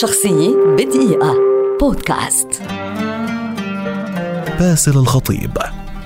شخصية بدقيقة. بودكاست. باسل الخطيب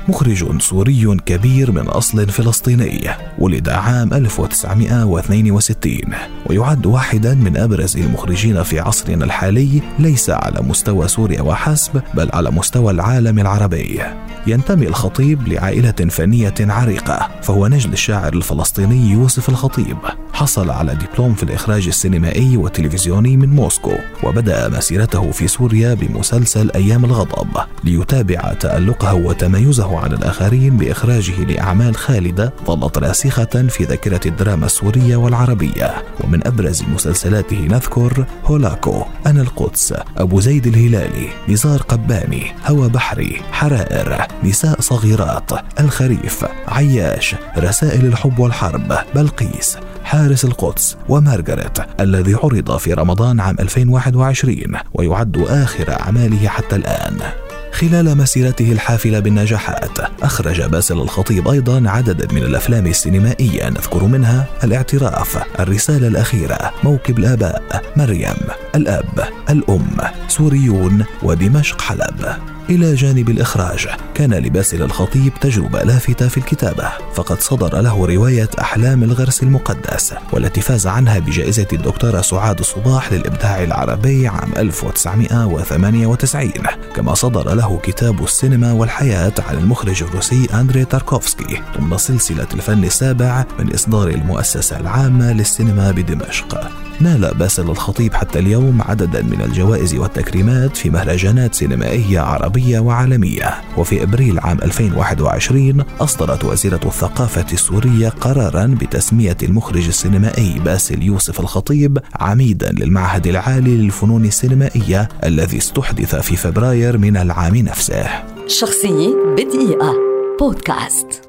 مخرج سوري كبير من أصل فلسطيني ولد عام 1962 ويعد واحدا من أبرز المخرجين في عصرنا الحالي ليس على مستوى سوريا وحسب بل على مستوى العالم العربي. ينتمي الخطيب لعائلة فنية عريقة فهو نجل الشاعر الفلسطيني يوسف الخطيب. حصل على دبلوم في الإخراج السينمائي والتلفزيوني من موسكو وبدأ مسيرته في سوريا بمسلسل أيام الغضب ليتابع تألقه وتميزه عن الآخرين بإخراجه لأعمال خالدة ظلت راسخة في ذاكرة الدراما السورية والعربية. ومن أبرز مسلسلاته نذكر هولاكو أنا القدس أبو زيد الهلالي نزار قباني هوى بحري حرائر نساء صغيرات الخريف عياش رسائل الحب والحرب بلقيس حارس القدس ومارغريت الذي عرض في رمضان عام 2021 ويعد آخر أعماله حتى الآن. خلال مسيرته الحافلة بالنجاحات أخرج باسل الخطيب أيضا عددا من الأفلام السينمائية نذكر منها الإعتراف الرسالة الأخيرة موكب الآباء مريم. الأب الأم سوريون ودمشق حلب. إلى جانب الإخراج كان لباسل الخطيب تجربة لافتة في الكتابة فقد صدر له رواية أحلام الغرس المقدس والتي فاز عنها بجائزة الدكتورة سعاد الصباح للإبداع العربي عام 1998 كما صدر له كتاب السينما والحياة عن المخرج الروسي أندري تاركوفسكي ضمن سلسلة الفن السابع من إصدار المؤسسة العامة للسينما بدمشق. نال باسل الخطيب حتى اليوم عددا من الجوائز والتكريمات في مهرجانات سينمائية عربية وعالمية. وفي أبريل عام 2021 أصدرت وزيرة الثقافة السورية قرارا بتسمية المخرج السينمائي باسل يوسف الخطيب عميدا للمعهد العالي للفنون السينمائية الذي استحدث في فبراير من العام نفسه. شخصية بدقيقة. بودكاست.